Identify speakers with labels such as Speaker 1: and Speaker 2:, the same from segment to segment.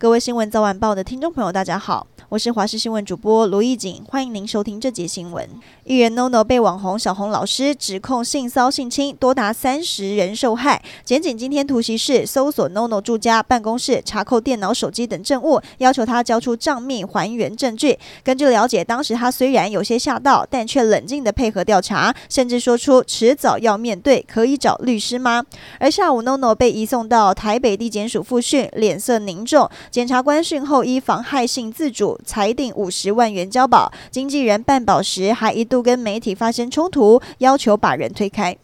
Speaker 1: 各位新闻早晚报的听众朋友，大家好，我是华视新闻主播卢艺锦，欢迎您收听这节新闻。艺人 NONO 被网红小红老师指控性骚性侵，多达三十人受害。检警今天突袭室搜索 NONO 住家、办公室，查扣电脑、手机等证物，要求他交出账密还原证据。根据了解，当时他虽然有些吓到，但却冷静地配合调查，甚至说出迟早要面对，可以找律师吗？而下午 NONO 被移送到台北地检署复讯，脸色凝重。检察官讯后依妨害性自主裁定五十万元交保，经纪人办保时还一度跟媒体发生冲突，要求把人推开。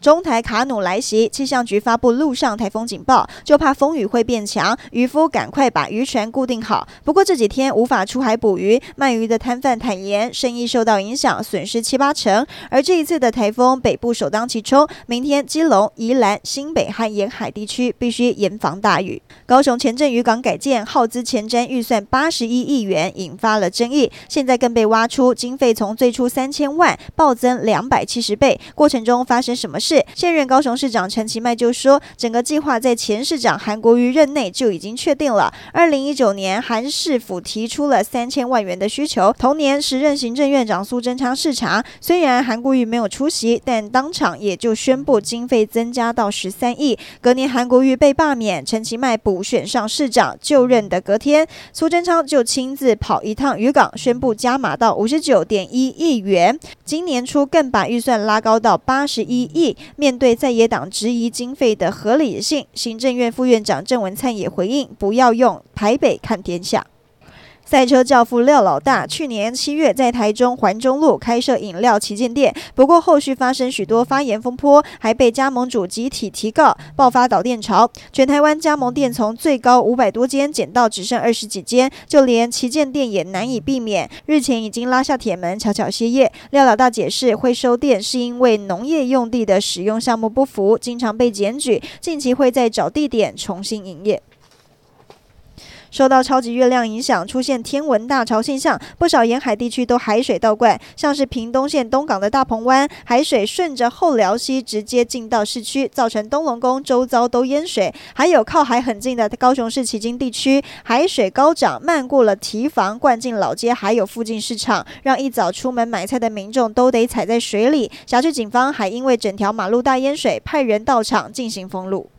Speaker 1: 中台卡努来袭，气象局发布陆上台风警报，就怕风雨会变强，渔夫赶快把渔船固定好。不过这几天无法出海捕鱼，卖鱼的摊贩坦言生意受到影响，损失七八成。而这一次的台风北部首当其冲，明天基隆、宜兰、新北和沿海地区必须严防大雨。高雄前镇渔港改建耗资前瞻预算八十一亿元，引发了争议。现在更被挖出经费从最初三千万暴增两百七十倍，过程中发生什么事？是现任高雄市长陈其迈就说，整个计划在前市长韩国瑜任内就已经确定了。二零一九年，韩市府提出了三千万元的需求，同年时任行政院长苏贞昌视察，虽然韩国瑜没有出席，但当场也就宣布经费增加到十三亿。隔年韩国瑜被罢免，陈其迈补选上市长就任的隔天，苏贞昌就亲自跑一趟渔港，宣布加码到五十九点一亿元。今年初更把预算拉高到八十一亿。面对在野党质疑经费的合理性，行政院副院长郑文灿也回应：“不要用台北看天下。”赛车教父廖老大去年七月在台中环中路开设饮料旗舰店，不过后续发生许多发言风波，还被加盟主集体提告，爆发导电潮。全台湾加盟店从最高五百多间减到只剩二十几间，就连旗舰店也难以避免。日前已经拉下铁门，悄悄歇业。廖老大解释，会收店是因为农业用地的使用项目不符，经常被检举，近期会再找地点重新营业。受到超级月亮影响，出现天文大潮现象，不少沿海地区都海水倒灌，像是屏东县东港的大鹏湾，海水顺着后寮溪直接进到市区，造成东龙宫周遭都淹水。还有靠海很近的高雄市旗津地区，海水高涨，漫过了堤防，灌进老街，还有附近市场，让一早出门买菜的民众都得踩在水里。辖区警方还因为整条马路大淹水，派人到场进行封路。